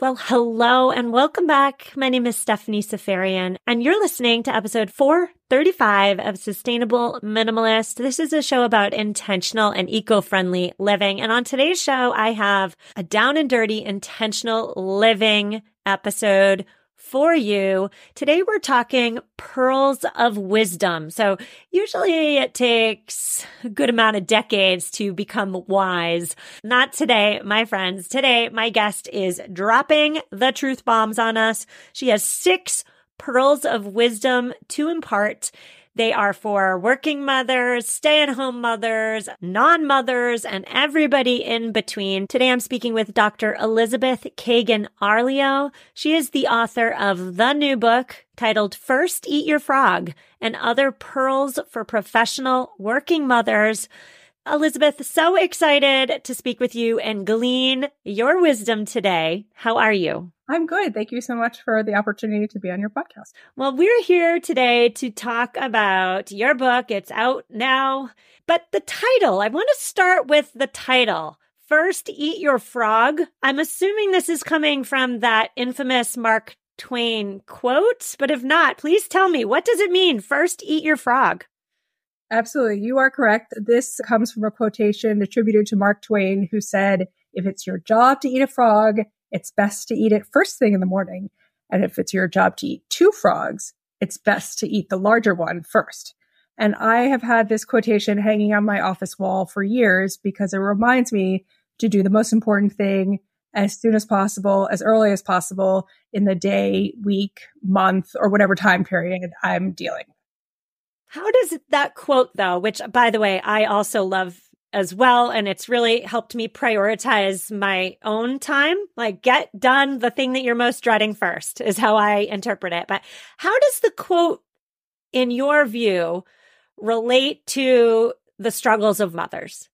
Well, hello and welcome back. My name is Stephanie Seferian, and you're listening to episode 435 of Sustainable Minimalist. This is a show about intentional and eco-friendly living. And on today's show, I have a down and dirty intentional living episode for you. Today we're talking pearls of wisdom. So usually it takes a good amount of decades to become wise. Not today, my friends. Today, my guest is dropping the truth bombs on us. She has six pearls of wisdom to impart. They are for working mothers, stay at home mothers, non mothers, and everybody in between. Today I'm speaking with Dr. Elizabeth Kagan Arleo. She is the author of the new book titled First Eat Your Frog and Other Pearls for Professional Working Mothers. Elizabeth, so excited to speak with you and glean your wisdom today. How are you? I'm good. Thank you so much for the opportunity to be on your podcast. Well, we're here today to talk about your book. It's out now. But the title, I want to start with the title. First, Eat Your Frog. I'm assuming this is coming from that infamous Mark Twain quote, but if not, please tell me what does it mean? First, eat your frog. Absolutely. You are correct. This comes from a quotation attributed to Mark Twain, who said, If it's your job to eat a frog, it's best to eat it first thing in the morning. And if it's your job to eat two frogs, it's best to eat the larger one first. And I have had this quotation hanging on my office wall for years because it reminds me to do the most important thing as soon as possible, as early as possible in the day, week, month, or whatever time period I'm dealing. How does that quote though, which by the way, I also love as well. And it's really helped me prioritize my own time. Like, get done the thing that you're most dreading first, is how I interpret it. But how does the quote, in your view, relate to the struggles of mothers?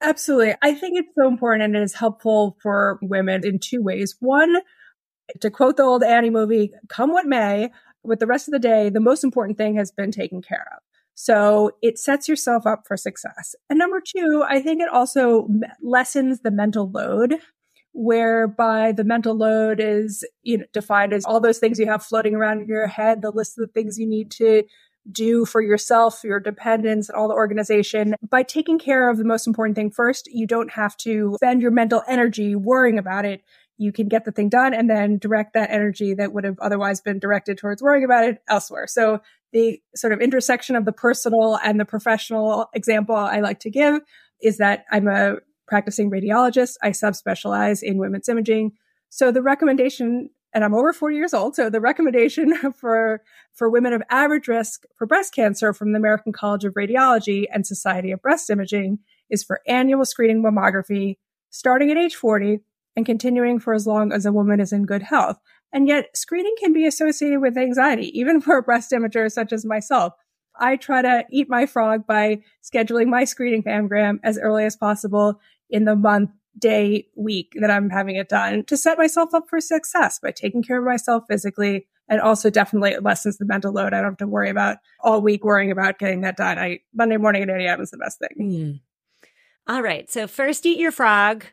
Absolutely. I think it's so important and it is helpful for women in two ways. One, to quote the old Annie movie, come what may, with the rest of the day, the most important thing has been taken care of. So it sets yourself up for success. And number two, I think it also lessens the mental load whereby the mental load is you know, defined as all those things you have floating around in your head, the list of the things you need to do for yourself, your dependents, and all the organization. By taking care of the most important thing first, you don't have to spend your mental energy worrying about it. You can get the thing done and then direct that energy that would have otherwise been directed towards worrying about it elsewhere. So the sort of intersection of the personal and the professional example I like to give is that I'm a practicing radiologist. I subspecialize in women's imaging. So the recommendation, and I'm over 40 years old. So the recommendation for, for women of average risk for breast cancer from the American College of Radiology and Society of Breast Imaging is for annual screening mammography starting at age 40 and continuing for as long as a woman is in good health. And yet screening can be associated with anxiety, even for a breast imager such as myself. I try to eat my frog by scheduling my screening mammogram as early as possible in the month, day, week that I'm having it done to set myself up for success by taking care of myself physically and also definitely lessens the mental load. I don't have to worry about all week worrying about getting that done. I Monday morning at 8 a.m. is the best thing. Mm. All right. So first eat your frog.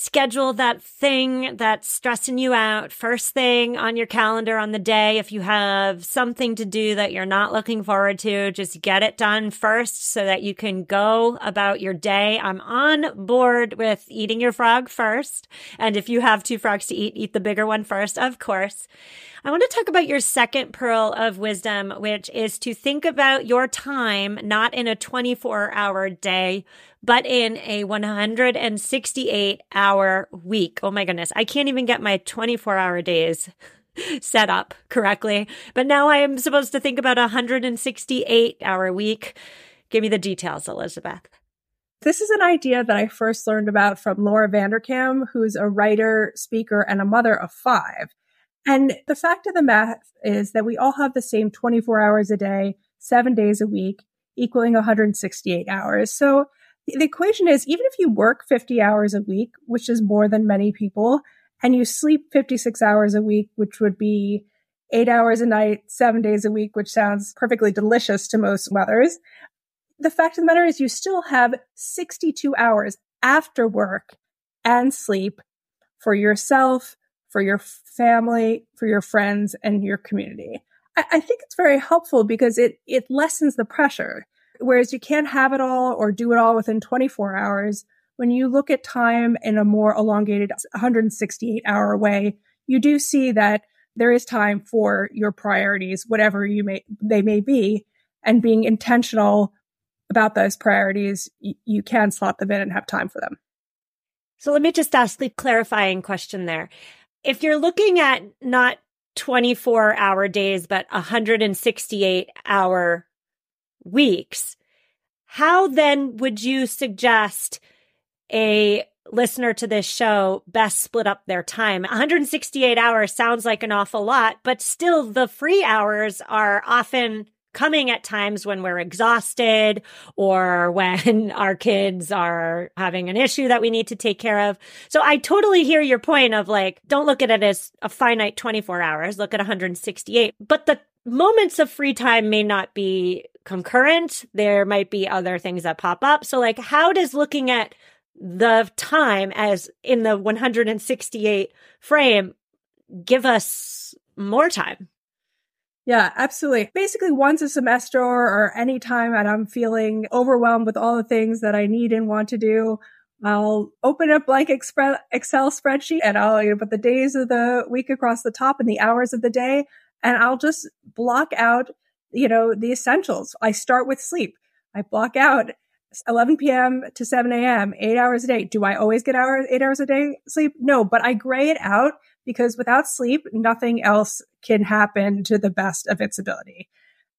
Schedule that thing that's stressing you out first thing on your calendar on the day. If you have something to do that you're not looking forward to, just get it done first so that you can go about your day. I'm on board with eating your frog first. And if you have two frogs to eat, eat the bigger one first, of course. I want to talk about your second pearl of wisdom, which is to think about your time not in a 24 hour day, but in a 168 hour week. Oh my goodness. I can't even get my 24 hour days set up correctly. But now I am supposed to think about a 168 hour week. Give me the details, Elizabeth. This is an idea that I first learned about from Laura Vanderkam, who's a writer, speaker, and a mother of five. And the fact of the math is that we all have the same 24 hours a day, seven days a week, equaling 168 hours. So the equation is even if you work 50 hours a week, which is more than many people, and you sleep 56 hours a week, which would be eight hours a night, seven days a week, which sounds perfectly delicious to most mothers. The fact of the matter is you still have 62 hours after work and sleep for yourself, for your family, for your friends and your community. I, I think it's very helpful because it, it lessens the pressure. Whereas you can't have it all or do it all within 24 hours. When you look at time in a more elongated 168 hour way, you do see that there is time for your priorities, whatever you may, they may be, and being intentional about those priorities, you, you can slot them in and have time for them. So let me just ask the clarifying question there if you're looking at not 24 hour days, but 168 hour weeks, how then would you suggest a listener to this show best split up their time? 168 hours sounds like an awful lot, but still the free hours are often coming at times when we're exhausted or when our kids are having an issue that we need to take care of. So I totally hear your point of like, don't look at it as a finite 24 hours, look at 168. But the moments of free time may not be concurrent. There might be other things that pop up. So like, how does looking at the time as in the 168 frame give us more time? Yeah, absolutely. Basically, once a semester or any time and I'm feeling overwhelmed with all the things that I need and want to do, I'll open a blank Excel spreadsheet and I'll you know, put the days of the week across the top and the hours of the day. And I'll just block out, you know, the essentials. I start with sleep. I block out 11 p.m. to 7 a.m., eight hours a day. Do I always get hours, eight hours a day sleep? No, but I gray it out because without sleep, nothing else can happen to the best of its ability.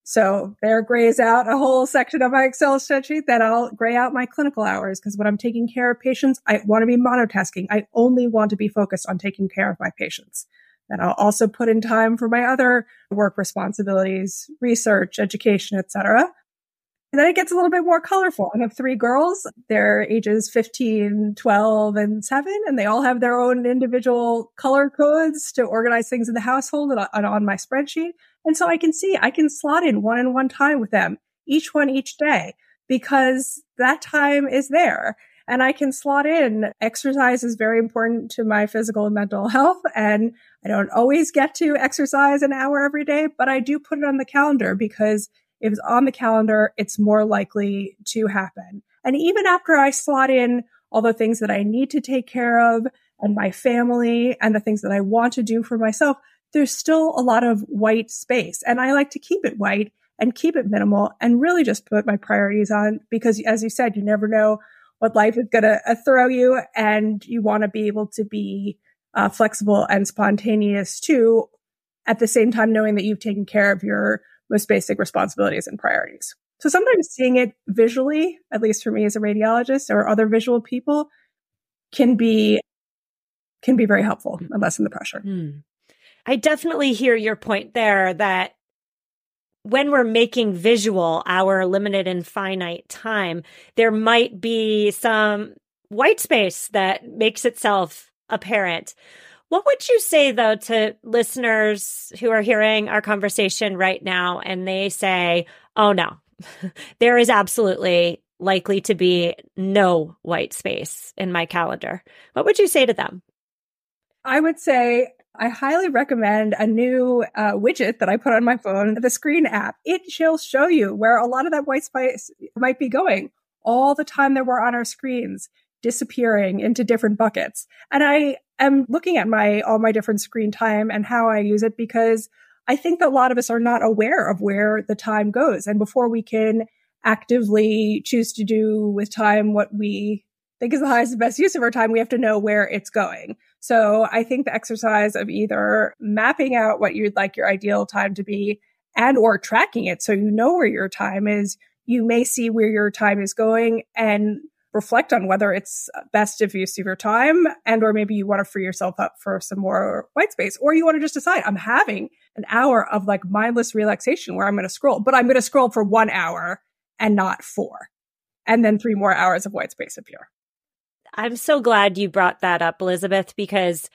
So there grays out a whole section of my Excel spreadsheet that I'll gray out my clinical hours because when I'm taking care of patients, I want to be monotasking. I only want to be focused on taking care of my patients. And I'll also put in time for my other work responsibilities, research, education, etc. And then it gets a little bit more colorful. I have three girls. They're ages 15, 12, and 7, and they all have their own individual color codes to organize things in the household and on my spreadsheet. And so I can see, I can slot in one on one time with them, each one each day, because that time is there. And I can slot in exercise is very important to my physical and mental health. And I don't always get to exercise an hour every day, but I do put it on the calendar because if it's on the calendar, it's more likely to happen. And even after I slot in all the things that I need to take care of and my family and the things that I want to do for myself, there's still a lot of white space. And I like to keep it white and keep it minimal and really just put my priorities on because as you said, you never know what life is going to uh, throw you and you want to be able to be uh, flexible and spontaneous too at the same time knowing that you've taken care of your most basic responsibilities and priorities. So sometimes seeing it visually, at least for me as a radiologist or other visual people, can be can be very helpful and lessen the pressure. Mm. I definitely hear your point there that when we're making visual our limited and finite time, there might be some white space that makes itself apparent. What would you say though to listeners who are hearing our conversation right now and they say, oh no, there is absolutely likely to be no white space in my calendar. What would you say to them? I would say I highly recommend a new uh, widget that I put on my phone, the screen app. It shall show you where a lot of that white space might be going all the time that we're on our screens disappearing into different buckets. And I am looking at my, all my different screen time and how I use it because I think that a lot of us are not aware of where the time goes. And before we can actively choose to do with time what we think is the highest and best use of our time, we have to know where it's going. So I think the exercise of either mapping out what you'd like your ideal time to be and or tracking it so you know where your time is, you may see where your time is going and reflect on whether it's best if use of your time and or maybe you want to free yourself up for some more white space or you want to just decide i'm having an hour of like mindless relaxation where i'm going to scroll but i'm going to scroll for one hour and not four. And then three more hours of white space appear I'm so glad you brought that up, Elizabeth, because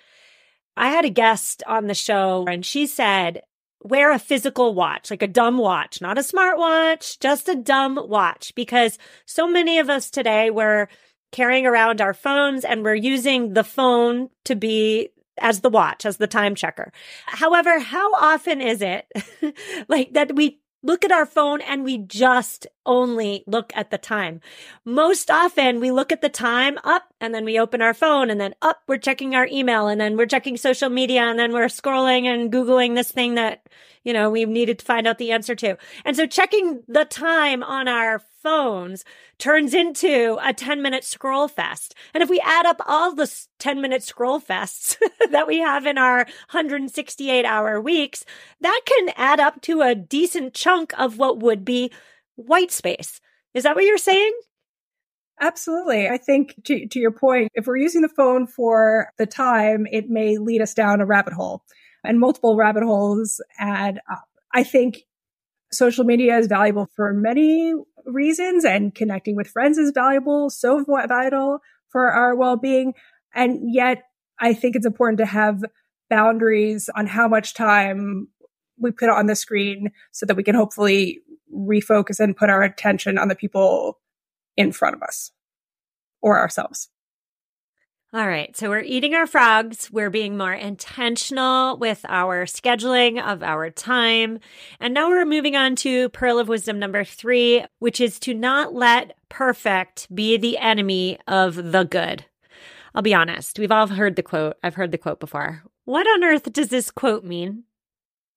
I had a guest on the show and she said, wear a physical watch, like a dumb watch, not a smart watch, just a dumb watch, because so many of us today were carrying around our phones and we're using the phone to be as the watch, as the time checker. However, how often is it like that we look at our phone and we just only look at the time. Most often we look at the time up and then we open our phone and then up we're checking our email and then we're checking social media and then we're scrolling and Googling this thing that, you know, we needed to find out the answer to. And so checking the time on our phones turns into a 10 minute scroll fest. And if we add up all the 10 minute scroll fests that we have in our 168 hour weeks, that can add up to a decent chunk of what would be white space. Is that what you're saying? Absolutely. I think to, to your point, if we're using the phone for the time, it may lead us down a rabbit hole and multiple rabbit holes add up. I think social media is valuable for many reasons and connecting with friends is valuable, so vital for our well-being. And yet I think it's important to have boundaries on how much time we put on the screen so that we can hopefully refocus and put our attention on the people in front of us or ourselves. All right. So we're eating our frogs. We're being more intentional with our scheduling of our time. And now we're moving on to Pearl of Wisdom number three, which is to not let perfect be the enemy of the good. I'll be honest. We've all heard the quote. I've heard the quote before. What on earth does this quote mean?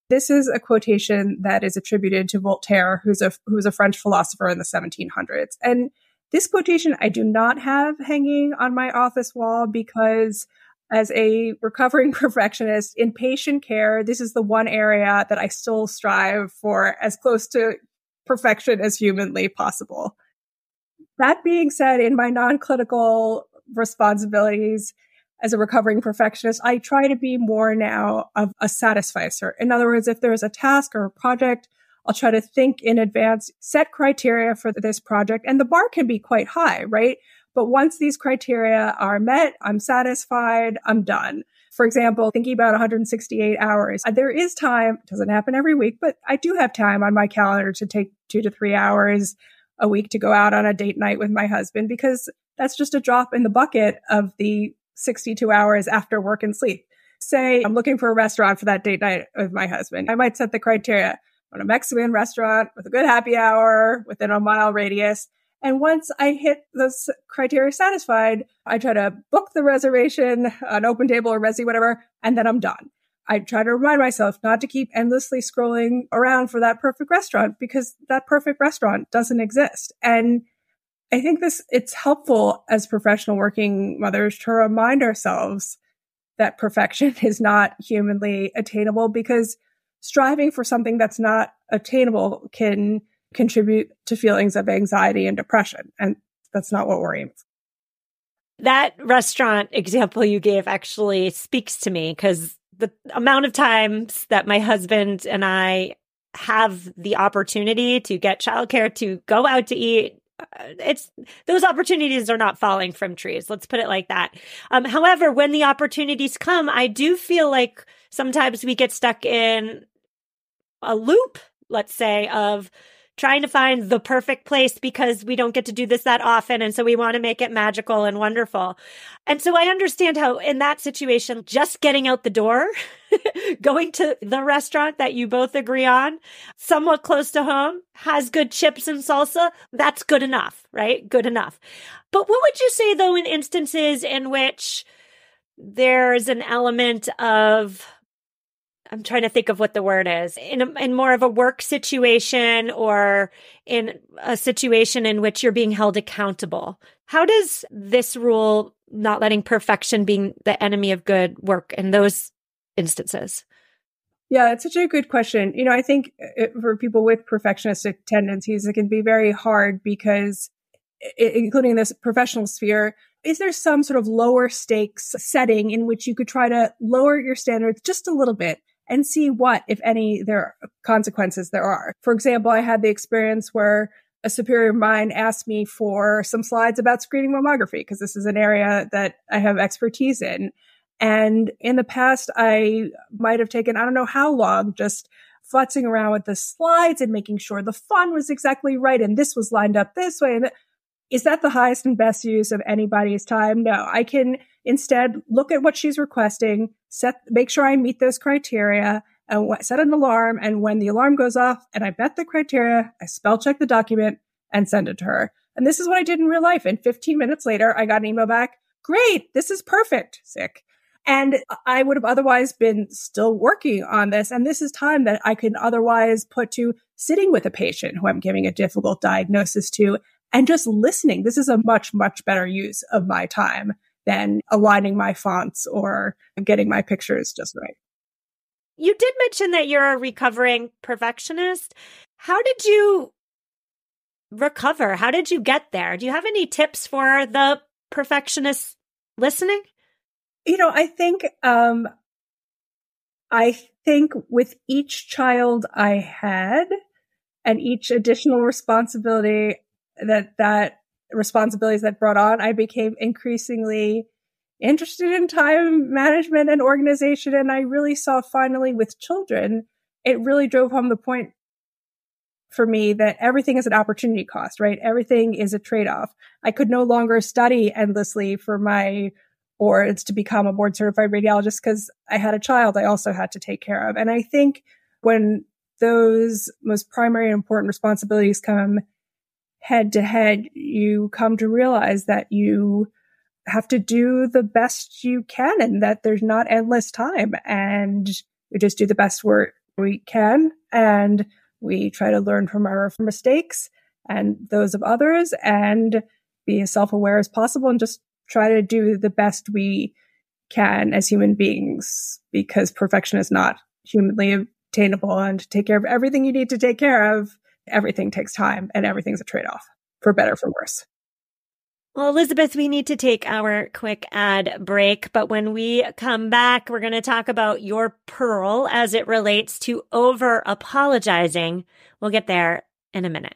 This is a quotation that is attributed to Voltaire, who's a who's a French philosopher in the 1700s. And this quotation I do not have hanging on my office wall because as a recovering perfectionist in patient care, this is the one area that I still strive for as close to perfection as humanly possible. That being said, in my non-clinical responsibilities as a recovering perfectionist, I try to be more now of a satisficer. In other words, if there's a task or a project I'll try to think in advance, set criteria for this project, and the bar can be quite high, right? But once these criteria are met, I'm satisfied, I'm done. For example, thinking about 168 hours, uh, there is time, doesn't happen every week, but I do have time on my calendar to take two to three hours a week to go out on a date night with my husband because that's just a drop in the bucket of the 62 hours after work and sleep. Say I'm looking for a restaurant for that date night with my husband. I might set the criteria on a Mexican restaurant with a good happy hour within a mile radius. And once I hit those criteria satisfied, I try to book the reservation, an open table or Resy, whatever, and then I'm done. I try to remind myself not to keep endlessly scrolling around for that perfect restaurant because that perfect restaurant doesn't exist. And I think this, it's helpful as professional working mothers to remind ourselves that perfection is not humanly attainable because striving for something that's not attainable can contribute to feelings of anxiety and depression. And that's not what we're aiming for. That restaurant example you gave actually speaks to me because the amount of times that my husband and I have the opportunity to get childcare, to go out to eat, it's those opportunities are not falling from trees. Let's put it like that. Um, however, when the opportunities come, I do feel like sometimes we get stuck in a loop, let's say, of trying to find the perfect place because we don't get to do this that often. And so we want to make it magical and wonderful. And so I understand how in that situation, just getting out the door, going to the restaurant that you both agree on, somewhat close to home, has good chips and salsa, that's good enough, right? Good enough. But what would you say though in instances in which there's an element of I'm trying to think of what the word is in a, in more of a work situation or in a situation in which you're being held accountable. How does this rule, not letting perfection being the enemy of good, work in those instances? Yeah, it's such a good question. You know, I think uh, it, for people with perfectionistic tendencies, it can be very hard because, it, including this professional sphere, is there some sort of lower stakes setting in which you could try to lower your standards just a little bit and see what, if any, there consequences there are. For example, I had the experience where a superior of mine asked me for some slides about screening mammography because this is an area that I have expertise in. And in the past, I might have taken, I don't know how long, just futzing around with the slides and making sure the font was exactly right. And this was lined up this way. And th- is that the highest and best use of anybody's time? No, I can instead look at what she's requesting, set, make sure I meet those criteria uh, and w- set an alarm. And when the alarm goes off and I bet the criteria, I spell check the document and send it to her. And this is what I did in real life. And 15 minutes later, I got an email back. Great. This is perfect. Sick. And I would have otherwise been still working on this. And this is time that I could otherwise put to sitting with a patient who I'm giving a difficult diagnosis to and just listening. This is a much, much better use of my time than aligning my fonts or getting my pictures just right. You did mention that you're a recovering perfectionist. How did you recover? How did you get there? Do you have any tips for the perfectionist listening? You know, I think um I think with each child I had and each additional responsibility that that responsibilities that brought on, I became increasingly interested in time management and organization. And I really saw finally with children, it really drove home the point for me that everything is an opportunity cost, right? Everything is a trade off. I could no longer study endlessly for my boards to become a board certified radiologist because I had a child I also had to take care of. And I think when those most primary and important responsibilities come head to head, you come to realize that you have to do the best you can and that there's not endless time. And we just do the best work we can. And we try to learn from our mistakes and those of others and be as self-aware as possible and just try to do the best we can as human beings because perfection is not humanly attainable and take care of everything you need to take care of everything takes time and everything's a trade off for better, for worse. Well, Elizabeth, we need to take our quick ad break, but when we come back, we're going to talk about your pearl as it relates to over apologizing. We'll get there in a minute.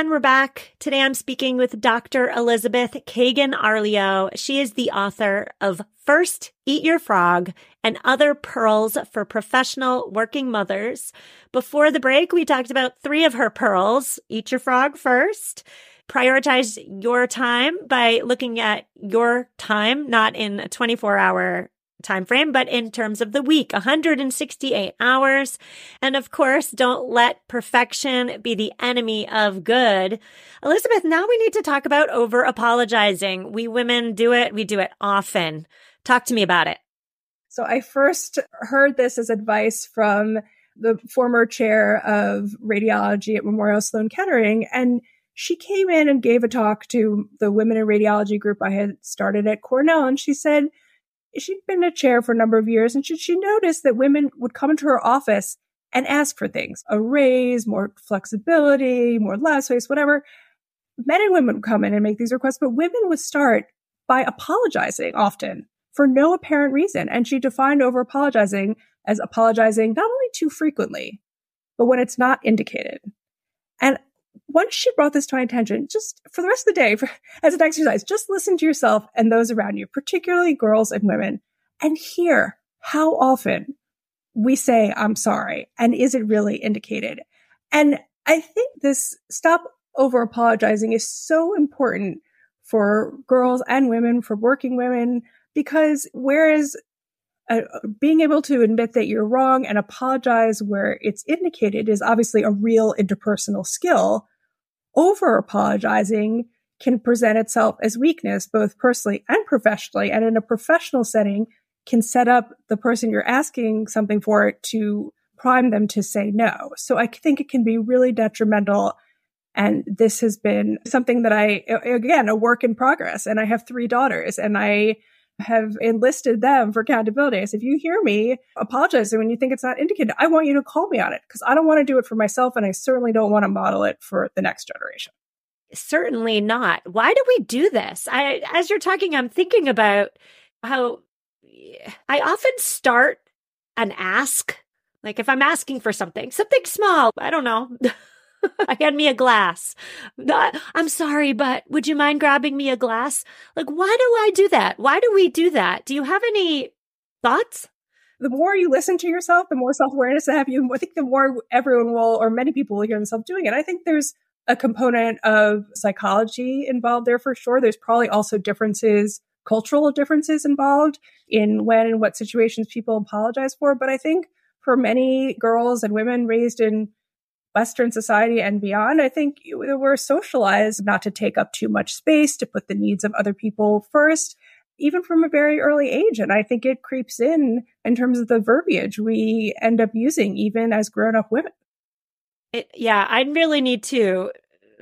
And we're back. Today I'm speaking with Dr. Elizabeth Kagan Arleo. She is the author of First Eat Your Frog and Other Pearls for Professional Working Mothers. Before the break, we talked about three of her pearls. Eat your frog first. Prioritize your time by looking at your time, not in a 24 hour time frame, but in terms of the week, 168 hours. And of course, don't let perfection be the enemy of good. Elizabeth, now we need to talk about over apologizing. We women do it. We do it often. Talk to me about it. So I first heard this as advice from the former chair of radiology at Memorial Sloan Kettering. And she came in and gave a talk to the women in radiology group I had started at Cornell. And she said, she'd been a chair for a number of years and she, she noticed that women would come into her office and ask for things, a raise, more flexibility, more lab space, whatever. Men and women would come in and make these requests, but women would start by apologizing often for no apparent reason. And she defined over apologizing as apologizing not only too frequently, but when it's not indicated. And once she brought this to my attention, just for the rest of the day, for, as an exercise, just listen to yourself and those around you, particularly girls and women, and hear how often we say, I'm sorry. And is it really indicated? And I think this stop over apologizing is so important for girls and women, for working women, because whereas uh, being able to admit that you're wrong and apologize where it's indicated is obviously a real interpersonal skill over apologizing can present itself as weakness, both personally and professionally. And in a professional setting, can set up the person you're asking something for to prime them to say no. So I think it can be really detrimental. And this has been something that I, again, a work in progress. And I have three daughters and I have enlisted them for accountability. So if you hear me apologizing when you think it's not indicated, I want you to call me on it because I don't want to do it for myself and I certainly don't want to model it for the next generation. Certainly not. Why do we do this? I as you're talking I'm thinking about how I often start an ask like if I'm asking for something, something small, I don't know. hand me a glass. I'm sorry, but would you mind grabbing me a glass? Like, why do I do that? Why do we do that? Do you have any thoughts? The more you listen to yourself, the more self awareness you have you. I think the more everyone will, or many people will hear themselves doing it. I think there's a component of psychology involved there for sure. There's probably also differences, cultural differences involved in when and what situations people apologize for. But I think for many girls and women raised in Western society and beyond, I think we're socialized not to take up too much space, to put the needs of other people first, even from a very early age. And I think it creeps in in terms of the verbiage we end up using, even as grown up women. It, yeah, I really need to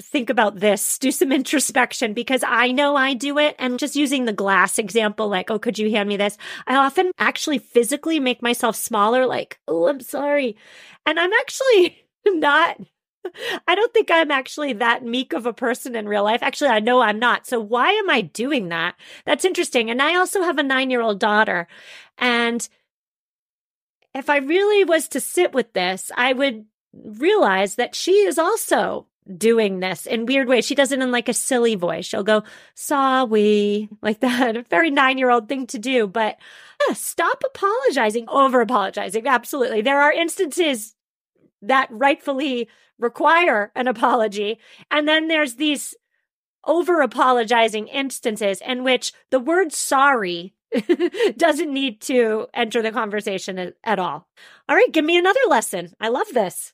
think about this, do some introspection because I know I do it. And just using the glass example, like, oh, could you hand me this? I often actually physically make myself smaller, like, oh, I'm sorry. And I'm actually not I don't think I'm actually that meek of a person in real life. Actually, I know I'm not. So why am I doing that? That's interesting. And I also have a nine year old daughter. And if I really was to sit with this, I would realize that she is also doing this in weird ways. She does it in like a silly voice. She'll go, saw we, like that. A very nine year old thing to do. But yeah, stop apologizing, over apologizing. Absolutely. There are instances that rightfully require an apology. And then there's these over apologizing instances in which the word sorry doesn't need to enter the conversation at all. All right, give me another lesson. I love this.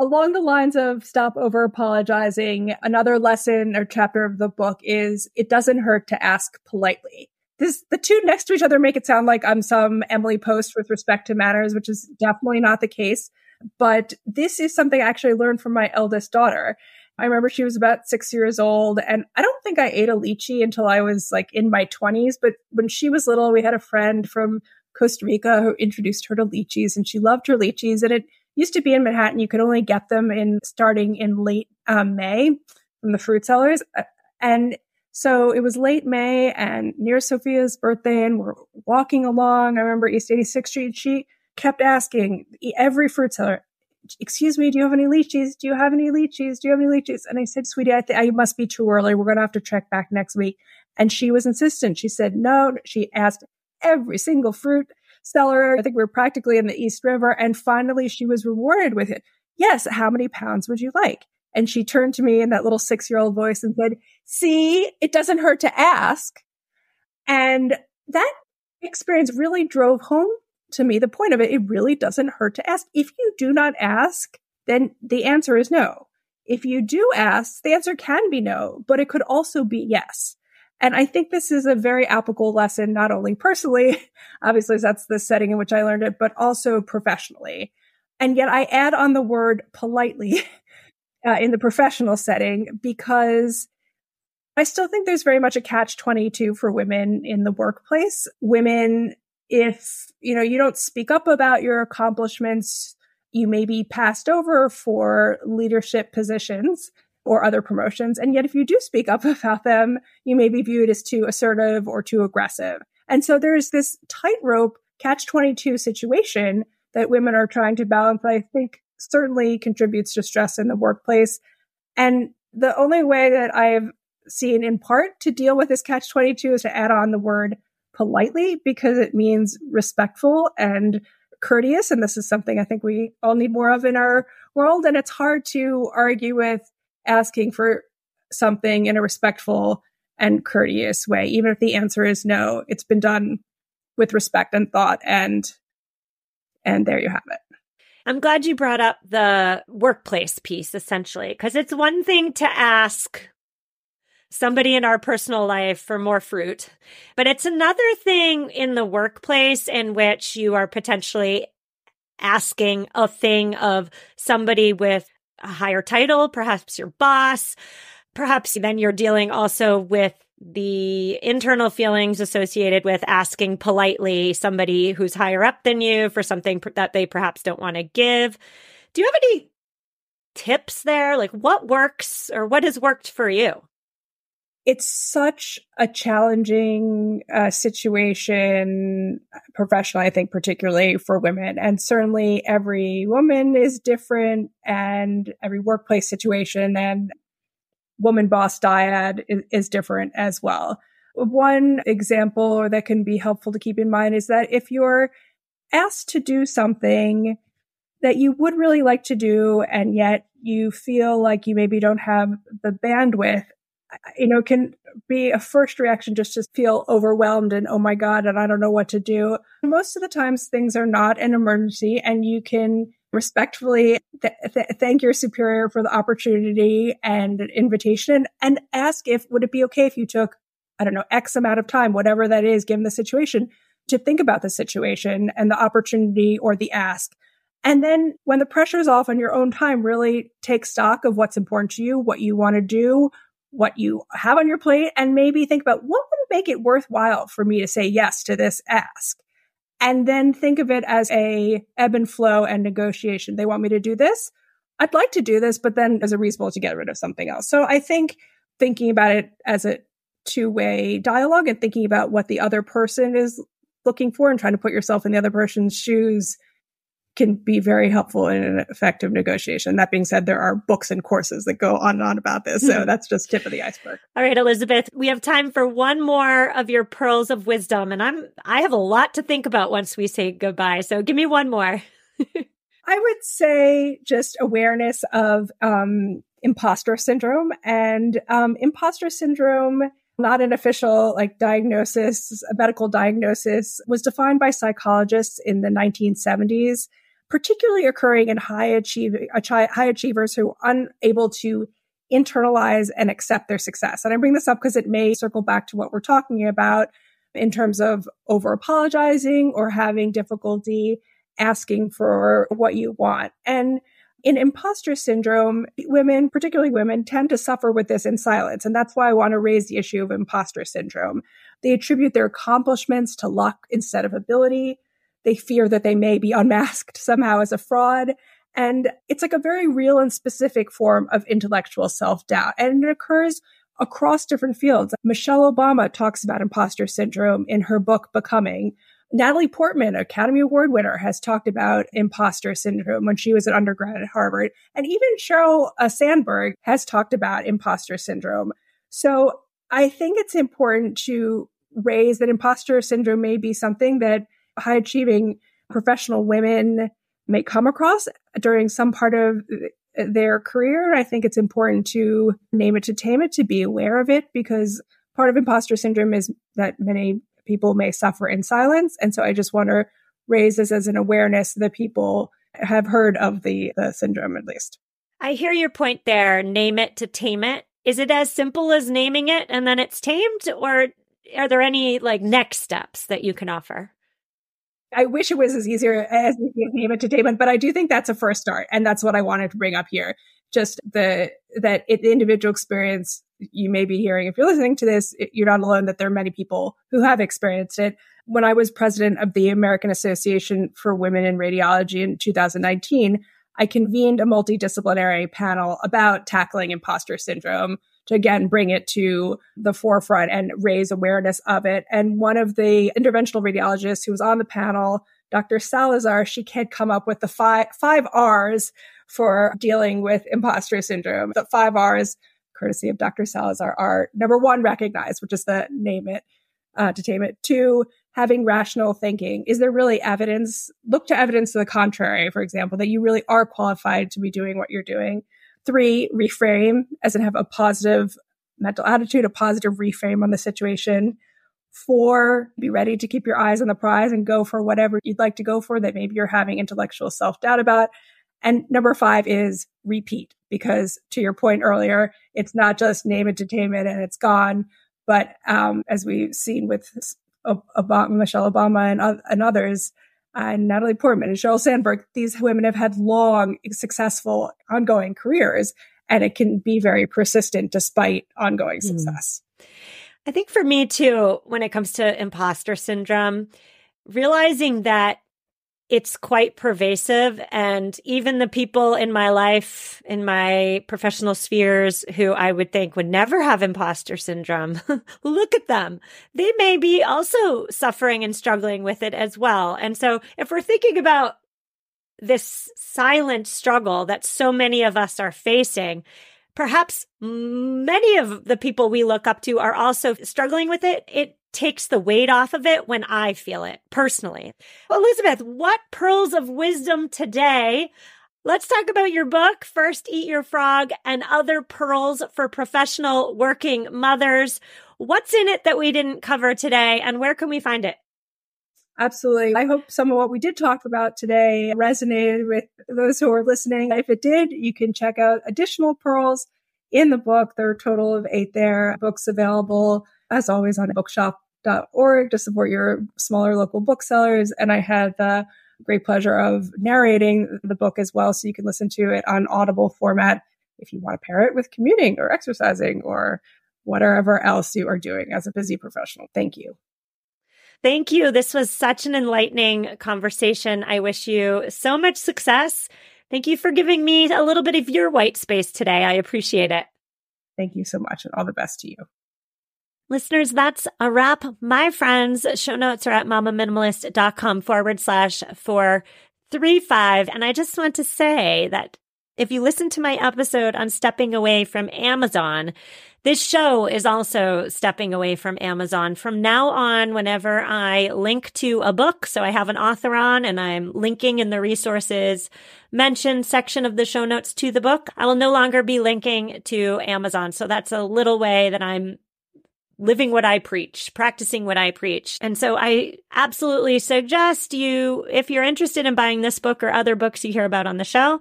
Along the lines of stop over apologizing, another lesson or chapter of the book is it doesn't hurt to ask politely. This, the two next to each other make it sound like I'm some Emily Post with respect to manners, which is definitely not the case. But this is something I actually learned from my eldest daughter. I remember she was about six years old, and I don't think I ate a lychee until I was like in my 20s. But when she was little, we had a friend from Costa Rica who introduced her to lychees, and she loved her lychees. And it used to be in Manhattan, you could only get them in starting in late um, May from the fruit sellers. Uh, and so it was late May and near Sophia's birthday, and we're walking along. I remember East 86th Street. She kept asking every fruit seller, excuse me, do you have any lychees? Do you have any lychees? Do you have any lychees? And I said, sweetie, I, th- I must be too early. We're going to have to check back next week. And she was insistent. She said, no. She asked every single fruit seller. I think we were practically in the East River. And finally, she was rewarded with it. Yes. How many pounds would you like? And she turned to me in that little six year old voice and said, see, it doesn't hurt to ask. And that experience really drove home to me the point of it. It really doesn't hurt to ask. If you do not ask, then the answer is no. If you do ask, the answer can be no, but it could also be yes. And I think this is a very applicable lesson, not only personally, obviously that's the setting in which I learned it, but also professionally. And yet I add on the word politely uh, in the professional setting because I still think there's very much a catch 22 for women in the workplace. Women, if, you know, you don't speak up about your accomplishments, you may be passed over for leadership positions or other promotions. And yet, if you do speak up about them, you may be viewed as too assertive or too aggressive. And so there's this tightrope catch 22 situation that women are trying to balance. I think certainly contributes to stress in the workplace. And the only way that I've seen in part to deal with this catch 22 is to add on the word politely because it means respectful and courteous. And this is something I think we all need more of in our world. And it's hard to argue with asking for something in a respectful and courteous way, even if the answer is no. It's been done with respect and thought, and and there you have it. I'm glad you brought up the workplace piece essentially, because it's one thing to ask somebody in our personal life for more fruit, but it's another thing in the workplace in which you are potentially asking a thing of somebody with a higher title, perhaps your boss. Perhaps then you're dealing also with the internal feelings associated with asking politely somebody who's higher up than you for something that they perhaps don't want to give. Do you have any tips there? Like what works or what has worked for you? It's such a challenging uh, situation professionally, I think, particularly for women. And certainly every woman is different and every workplace situation and woman boss dyad is, is different as well. One example that can be helpful to keep in mind is that if you're asked to do something that you would really like to do and yet you feel like you maybe don't have the bandwidth you know, can be a first reaction just to feel overwhelmed and, oh my God, and I don't know what to do. Most of the times things are not an emergency and you can respectfully th- th- thank your superior for the opportunity and invitation and ask if, would it be okay if you took, I don't know, X amount of time, whatever that is, given the situation, to think about the situation and the opportunity or the ask. And then when the pressure is off on your own time, really take stock of what's important to you, what you want to do, what you have on your plate and maybe think about what would make it worthwhile for me to say yes to this ask. And then think of it as a ebb and flow and negotiation. They want me to do this. I'd like to do this, but then as a reasonable to get rid of something else. So I think thinking about it as a two way dialogue and thinking about what the other person is looking for and trying to put yourself in the other person's shoes can be very helpful in an effective negotiation. That being said, there are books and courses that go on and on about this. So hmm. that's just tip of the iceberg. All right, Elizabeth, we have time for one more of your pearls of wisdom. And I'm, I have a lot to think about once we say goodbye. So give me one more. I would say just awareness of, um, imposter syndrome. And um, imposter syndrome, not an official like diagnosis, a medical diagnosis, was defined by psychologists in the 1970s, particularly occurring in high, achieving, uh, high achievers who are unable to internalize and accept their success. And I bring this up because it may circle back to what we're talking about in terms of over apologizing or having difficulty asking for what you want. And in imposter syndrome, women, particularly women, tend to suffer with this in silence. And that's why I want to raise the issue of imposter syndrome. They attribute their accomplishments to luck instead of ability. They fear that they may be unmasked somehow as a fraud. And it's like a very real and specific form of intellectual self doubt. And it occurs across different fields. Michelle Obama talks about imposter syndrome in her book, Becoming. Natalie Portman, Academy Award winner, has talked about imposter syndrome when she was an undergrad at Harvard. And even Sheryl uh, Sandberg has talked about imposter syndrome. So I think it's important to raise that imposter syndrome may be something that high achieving professional women may come across during some part of their career. I think it's important to name it to tame it, to be aware of it, because part of imposter syndrome is that many people may suffer in silence. And so I just want to raise this as an awareness that people have heard of the, the syndrome at least. I hear your point there. Name it to tame it. Is it as simple as naming it and then it's tamed, or are there any like next steps that you can offer? I wish it was as easier as name it to it, but I do think that's a first start, and that's what I wanted to bring up here. Just the that it, the individual experience you may be hearing if you're listening to this, you're not alone that there are many people who have experienced it. When I was president of the American Association for Women in Radiology in 2019, I convened a multidisciplinary panel about tackling imposter syndrome to again bring it to the forefront and raise awareness of it. And one of the interventional radiologists who was on the panel, Dr. Salazar, she had come up with the five, five R's for dealing with imposter syndrome. The five R's courtesy of Dr. Salazar, are number one, recognize, which is the name it uh, to tame it. Two, having rational thinking. Is there really evidence? Look to evidence to the contrary, for example, that you really are qualified to be doing what you're doing. Three, reframe, as in have a positive mental attitude, a positive reframe on the situation. Four, be ready to keep your eyes on the prize and go for whatever you'd like to go for that maybe you're having intellectual self doubt about. And number five is repeat, because to your point earlier, it's not just name tame and it's gone. But um, as we've seen with Obama, Michelle Obama and, and others, and Natalie Portman and Sheryl Sandberg, these women have had long, successful, ongoing careers, and it can be very persistent despite ongoing hmm. success. I think for me too, when it comes to imposter syndrome, realizing that it's quite pervasive. And even the people in my life, in my professional spheres who I would think would never have imposter syndrome, look at them. They may be also suffering and struggling with it as well. And so if we're thinking about this silent struggle that so many of us are facing, perhaps many of the people we look up to are also struggling with it. It takes the weight off of it when I feel it personally. Elizabeth, what pearls of wisdom today? Let's talk about your book, First Eat Your Frog and Other Pearls for Professional Working Mothers. What's in it that we didn't cover today and where can we find it? Absolutely. I hope some of what we did talk about today resonated with those who are listening. If it did, you can check out additional pearls in the book. There are a total of eight there. Books available as always on bookshop.org to support your smaller local booksellers. And I had the great pleasure of narrating the book as well. So you can listen to it on audible format if you want to pair it with commuting or exercising or whatever else you are doing as a busy professional. Thank you. Thank you. This was such an enlightening conversation. I wish you so much success. Thank you for giving me a little bit of your white space today. I appreciate it. Thank you so much and all the best to you. Listeners, that's a wrap. My friends, show notes are at mamaminimalist.com forward slash four three five. And I just want to say that if you listen to my episode on stepping away from Amazon, this show is also stepping away from Amazon. From now on, whenever I link to a book, so I have an author on and I'm linking in the resources mentioned section of the show notes to the book, I will no longer be linking to Amazon. So that's a little way that I'm living what I preach, practicing what I preach. And so I absolutely suggest you, if you're interested in buying this book or other books you hear about on the show,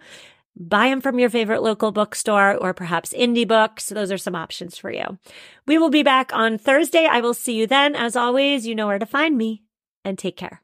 buy them from your favorite local bookstore or perhaps indie books. Those are some options for you. We will be back on Thursday. I will see you then. As always, you know where to find me and take care.